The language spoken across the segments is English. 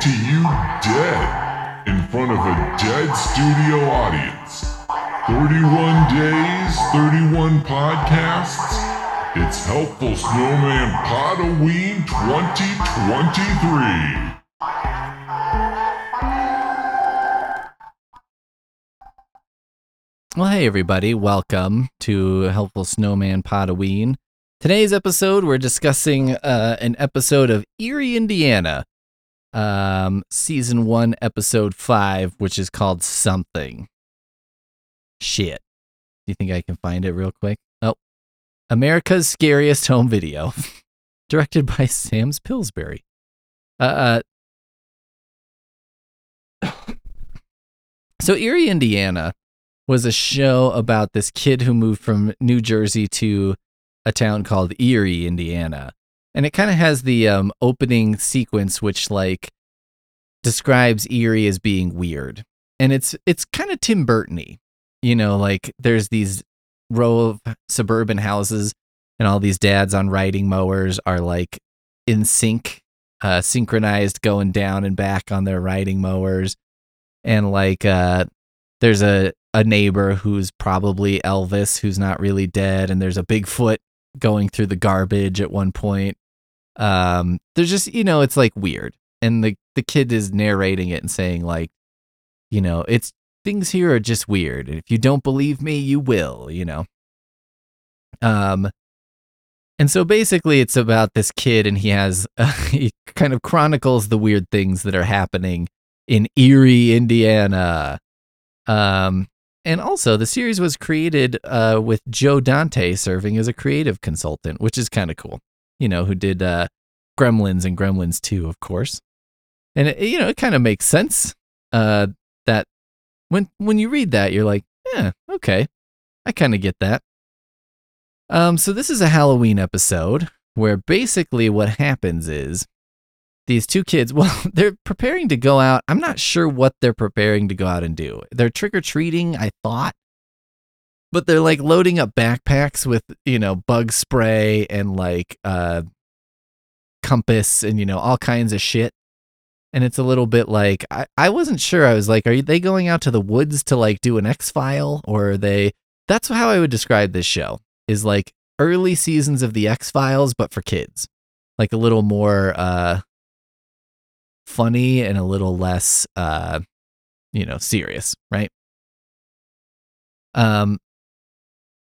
to you dead in front of a dead studio audience. 31 days, 31 podcasts. It's Helpful Snowman Podoween 2023. Well, hey, everybody. Welcome to Helpful Snowman Podoween. Today's episode, we're discussing uh, an episode of Eerie, Indiana, um, season one, episode five, which is called Something. Shit. Do you think I can find it real quick? Oh, America's Scariest Home Video, directed by Sam's Pillsbury. Uh, uh so Eerie, Indiana was a show about this kid who moved from New Jersey to a town called Eerie, Indiana. And it kind of has the um, opening sequence, which like describes Eerie as being weird. And it's it's kind of Tim Burton-y. You know, like there's these row of suburban houses and all these dads on riding mowers are like in sync, uh, synchronized going down and back on their riding mowers. And like uh there's a a neighbor who's probably Elvis, who's not really dead, and there's a Bigfoot going through the garbage at one point. Um, there's just you know, it's like weird, and the the kid is narrating it and saying like, you know, it's things here are just weird, and if you don't believe me, you will, you know. Um, and so basically, it's about this kid, and he has uh, he kind of chronicles the weird things that are happening in Eerie, Indiana. Um, and also, the series was created uh, with Joe Dante serving as a creative consultant, which is kind of cool. You know, who did uh, Gremlins and Gremlins 2, of course. And, it, you know, it kind of makes sense uh, that when when you read that, you're like, yeah, okay, I kind of get that. Um, so this is a Halloween episode where basically what happens is these two kids, well, they're preparing to go out. I'm not sure what they're preparing to go out and do. They're trick or treating, I thought. But they're like loading up backpacks with, you know, bug spray and like uh compass and you know, all kinds of shit. And it's a little bit like I, I wasn't sure. I was like, are they going out to the woods to like do an X file? Or are they that's how I would describe this show is like early seasons of the X Files, but for kids. Like a little more uh funny and a little less uh you know serious right um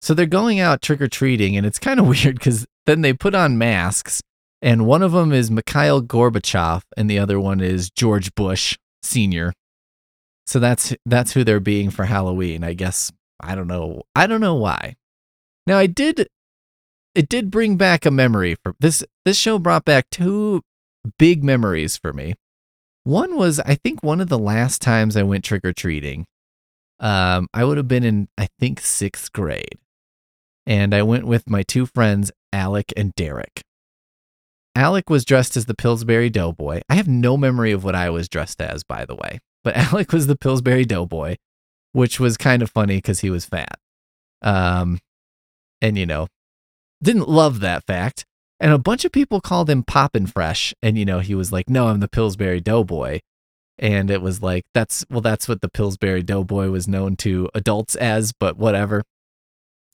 so they're going out trick or treating and it's kind of weird because then they put on masks and one of them is Mikhail Gorbachev and the other one is George Bush senior so that's that's who they're being for Halloween I guess I don't know I don't know why now I did it did bring back a memory for this this show brought back two big memories for me one was, I think, one of the last times I went trick or treating. Um, I would have been in, I think, sixth grade. And I went with my two friends, Alec and Derek. Alec was dressed as the Pillsbury Doughboy. I have no memory of what I was dressed as, by the way. But Alec was the Pillsbury Doughboy, which was kind of funny because he was fat. Um, and, you know, didn't love that fact. And a bunch of people called him Poppin' Fresh. And, you know, he was like, no, I'm the Pillsbury Doughboy. And it was like, that's, well, that's what the Pillsbury Doughboy was known to adults as, but whatever.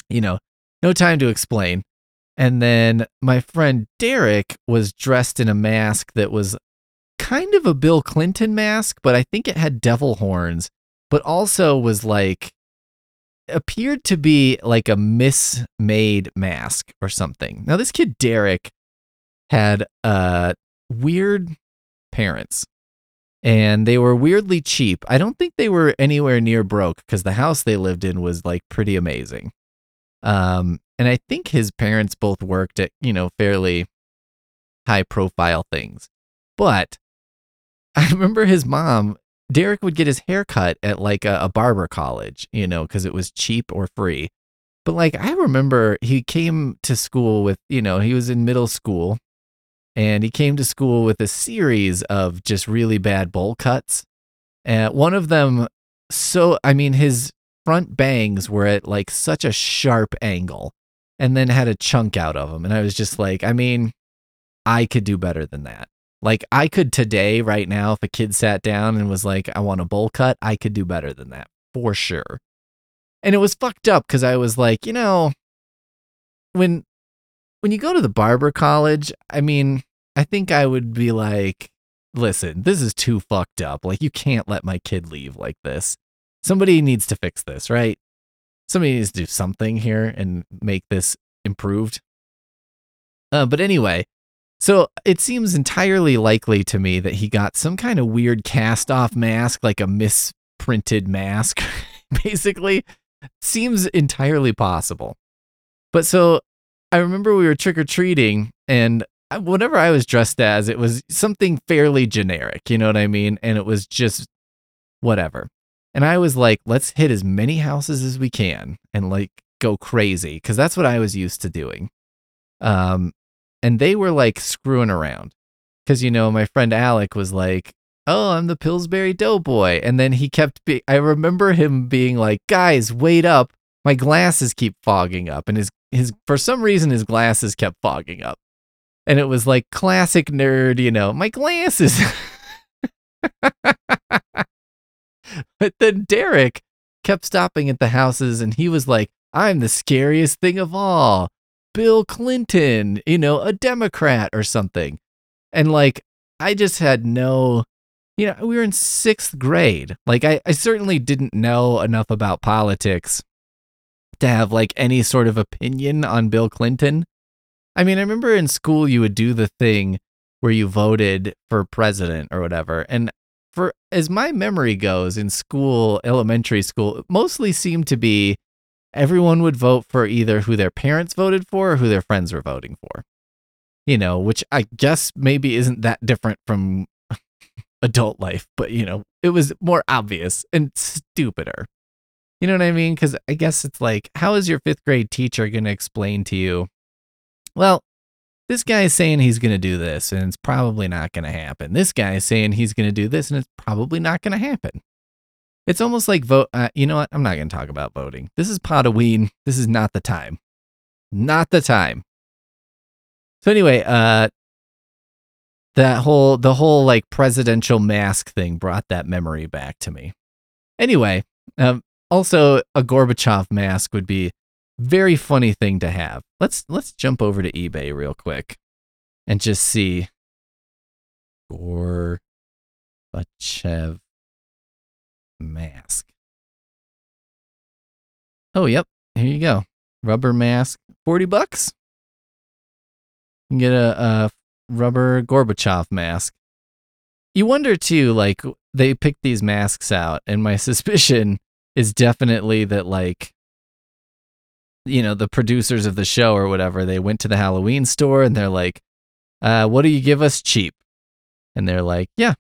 You know, no time to explain. And then my friend Derek was dressed in a mask that was kind of a Bill Clinton mask, but I think it had devil horns, but also was like appeared to be like a mismade mask or something. Now, this kid, Derek, had uh, weird parents and they were weirdly cheap. I don't think they were anywhere near broke because the house they lived in was like pretty amazing. Um, and I think his parents both worked at, you know, fairly high profile things. But I remember his mom Derek would get his hair cut at like a, a barber college, you know, because it was cheap or free. But like I remember he came to school with, you know, he was in middle school and he came to school with a series of just really bad bowl cuts. And one of them so I mean his front bangs were at like such a sharp angle and then had a chunk out of them and I was just like, I mean, I could do better than that. Like I could today, right now, if a kid sat down and was like, I want a bowl cut, I could do better than that for sure. And it was fucked up because I was like, you know, when when you go to the barber college, I mean, I think I would be like, listen, this is too fucked up. Like you can't let my kid leave like this. Somebody needs to fix this, right? Somebody needs to do something here and make this improved. Uh, but anyway, so it seems entirely likely to me that he got some kind of weird cast off mask, like a misprinted mask, basically. Seems entirely possible. But so I remember we were trick or treating, and whatever I was dressed as, it was something fairly generic. You know what I mean? And it was just whatever. And I was like, let's hit as many houses as we can and like go crazy because that's what I was used to doing. Um, and they were like screwing around because you know my friend Alec was like, "Oh, I'm the Pillsbury Doughboy," and then he kept. Be- I remember him being like, "Guys, wait up! My glasses keep fogging up," and his his for some reason his glasses kept fogging up, and it was like classic nerd, you know, my glasses. but then Derek kept stopping at the houses, and he was like, "I'm the scariest thing of all." Bill Clinton, you know, a Democrat or something. And like, I just had no, you know, we were in sixth grade. Like, I, I certainly didn't know enough about politics to have like any sort of opinion on Bill Clinton. I mean, I remember in school you would do the thing where you voted for president or whatever. And for as my memory goes in school, elementary school, mostly seemed to be everyone would vote for either who their parents voted for or who their friends were voting for. You know, which I guess maybe isn't that different from adult life, but you know, it was more obvious and stupider. You know what I mean? Because I guess it's like, how is your fifth grade teacher going to explain to you? Well, this guy is saying he's going to do this and it's probably not going to happen. This guy is saying he's going to do this and it's probably not going to happen. It's almost like vote. Uh, you know what? I'm not going to talk about voting. This is Podoween. This is not the time. Not the time. So anyway, uh, that whole the whole like presidential mask thing brought that memory back to me. Anyway, um, also a Gorbachev mask would be very funny thing to have. Let's let's jump over to eBay real quick and just see Gorbachev mask. Oh, yep. Here you go. Rubber mask, 40 bucks. You can get a, a rubber Gorbachev mask. You wonder too, like, they picked these masks out, and my suspicion is definitely that, like, you know, the producers of the show or whatever, they went to the Halloween store and they're like, uh, what do you give us cheap? And they're like, yeah,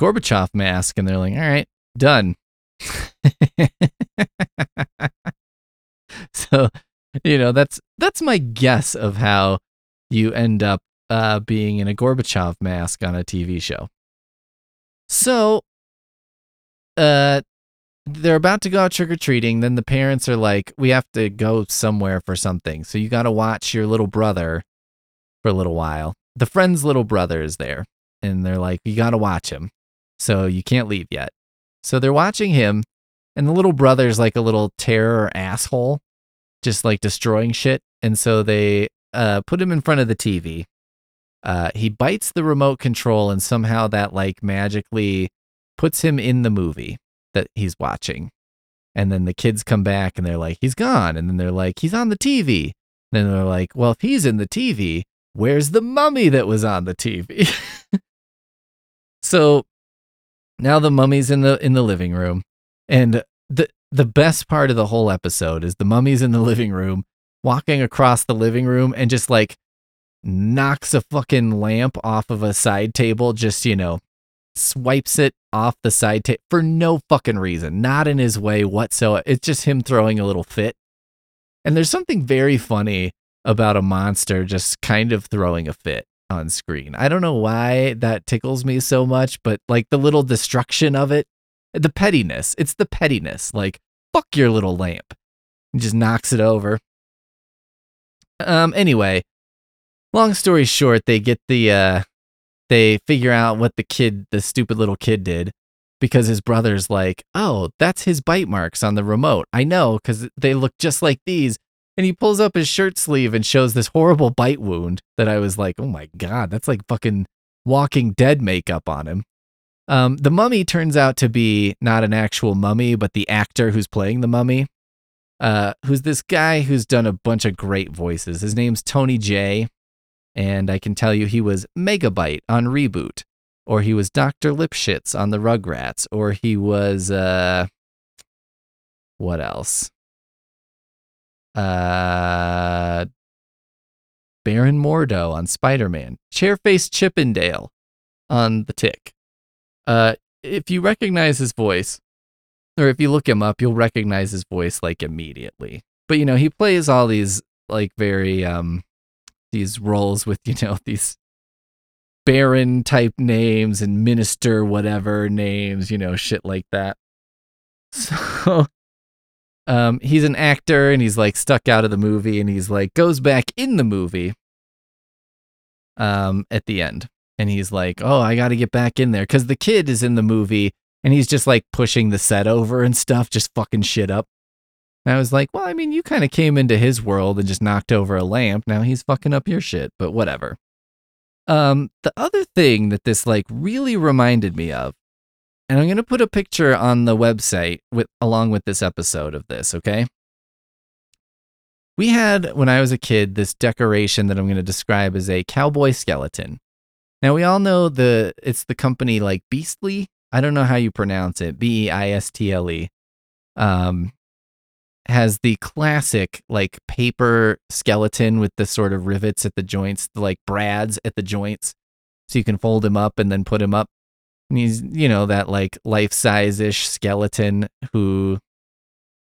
Gorbachev mask. And they're like, all right, done. so, you know, that's that's my guess of how you end up uh, being in a Gorbachev mask on a TV show. So, uh, they're about to go out trick or treating. Then the parents are like, "We have to go somewhere for something." So you got to watch your little brother for a little while. The friend's little brother is there, and they're like, "You got to watch him." So you can't leave yet. So they're watching him, and the little brother's like a little terror asshole, just like destroying shit. And so they uh, put him in front of the TV. Uh, he bites the remote control, and somehow that like magically puts him in the movie that he's watching. And then the kids come back and they're like, he's gone. And then they're like, he's on the TV. And then they're like, well, if he's in the TV, where's the mummy that was on the TV? so now the mummy's in the in the living room, and the the best part of the whole episode is the mummy's in the living room, walking across the living room, and just like knocks a fucking lamp off of a side table. Just you know, swipes it off the side table for no fucking reason, not in his way whatsoever. It's just him throwing a little fit. And there's something very funny about a monster just kind of throwing a fit on screen. I don't know why that tickles me so much, but like the little destruction of it, the pettiness. It's the pettiness. Like, fuck your little lamp. And just knocks it over. Um, anyway, long story short, they get the uh they figure out what the kid, the stupid little kid did because his brother's like, "Oh, that's his bite marks on the remote. I know cuz they look just like these." And he pulls up his shirt sleeve and shows this horrible bite wound that I was like, "Oh my god, that's like fucking Walking Dead makeup on him." Um, the mummy turns out to be not an actual mummy, but the actor who's playing the mummy, uh, who's this guy who's done a bunch of great voices. His name's Tony Jay, and I can tell you he was Megabyte on Reboot, or he was Dr. Lipschitz on the Rugrats, or he was, uh, what else? Uh, Baron Mordo on Spider Man, Chairface Chippendale on The Tick. Uh, if you recognize his voice, or if you look him up, you'll recognize his voice like immediately. But you know, he plays all these like very um these roles with, you know, these baron type names and minister whatever names, you know, shit like that. So um he's an actor and he's like stuck out of the movie and he's like goes back in the movie um at the end and he's like, "Oh, I got to get back in there cuz the kid is in the movie and he's just like pushing the set over and stuff, just fucking shit up." And I was like, "Well, I mean, you kind of came into his world and just knocked over a lamp. Now he's fucking up your shit, but whatever." Um the other thing that this like really reminded me of and I'm to put a picture on the website with along with this episode of this, okay? We had when I was a kid this decoration that I'm to describe as a cowboy skeleton. Now we all know the it's the company like Beastly. I don't know how you pronounce it. B E I S T L E. Um has the classic like paper skeleton with the sort of rivets at the joints, the like brads at the joints. So you can fold him up and then put him up. And he's, you know, that like life size ish skeleton who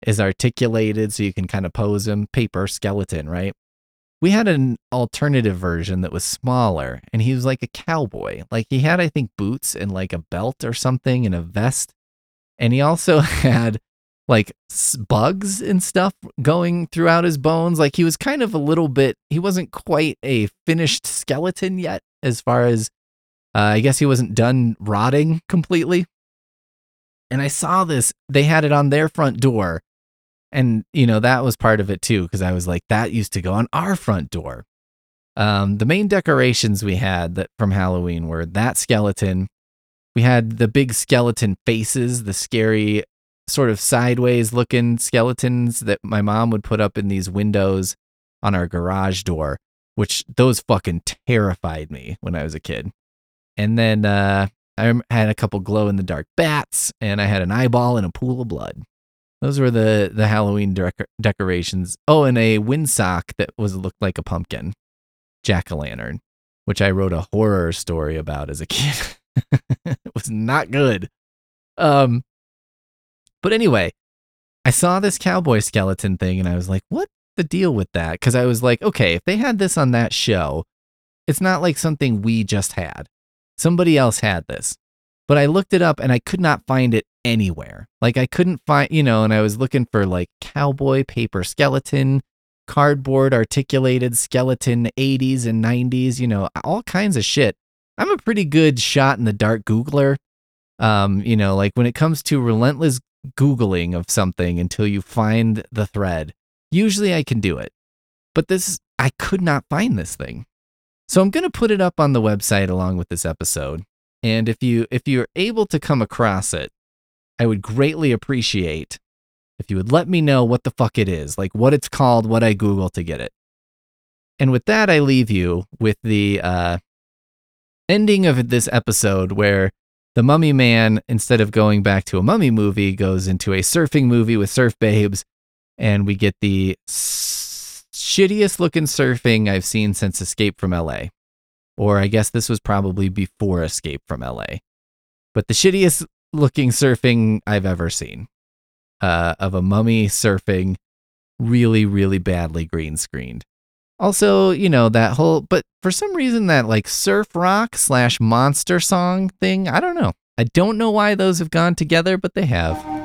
is articulated so you can kind of pose him. Paper skeleton, right? We had an alternative version that was smaller and he was like a cowboy. Like he had, I think, boots and like a belt or something and a vest. And he also had like bugs and stuff going throughout his bones. Like he was kind of a little bit, he wasn't quite a finished skeleton yet, as far as uh, I guess he wasn't done rotting completely. And I saw this, they had it on their front door. And, you know, that was part of it too, because I was like, that used to go on our front door. Um, the main decorations we had that from Halloween were that skeleton. We had the big skeleton faces, the scary sort of sideways looking skeletons that my mom would put up in these windows on our garage door, which those fucking terrified me when I was a kid. And then uh, I had a couple glow in the dark bats, and I had an eyeball and a pool of blood. Those were the the Halloween dec- decorations. Oh, and a windsock that was looked like a pumpkin, jack o' lantern, which I wrote a horror story about as a kid. it was not good. Um, but anyway, I saw this cowboy skeleton thing, and I was like, "What the deal with that?" Because I was like, "Okay, if they had this on that show, it's not like something we just had. Somebody else had this." But I looked it up, and I could not find it anywhere. Like I couldn't find, you know, and I was looking for like cowboy paper skeleton, cardboard articulated skeleton 80s and 90s, you know, all kinds of shit. I'm a pretty good shot in the dark Googler. Um, you know, like when it comes to relentless Googling of something until you find the thread, usually I can do it. But this, I could not find this thing. So I'm going to put it up on the website along with this episode. And if you if you're able to come across it, I would greatly appreciate if you would let me know what the fuck it is, like what it's called, what I Google to get it. And with that, I leave you with the uh, ending of this episode where the mummy man, instead of going back to a mummy movie, goes into a surfing movie with surf babes. And we get the s- shittiest looking surfing I've seen since Escape from LA. Or I guess this was probably before Escape from LA. But the shittiest looking surfing I've ever seen uh, of a mummy surfing really, really badly green screened. Also, you know, that whole, but for some reason, that like surf rock slash monster song thing, I don't know. I don't know why those have gone together, but they have.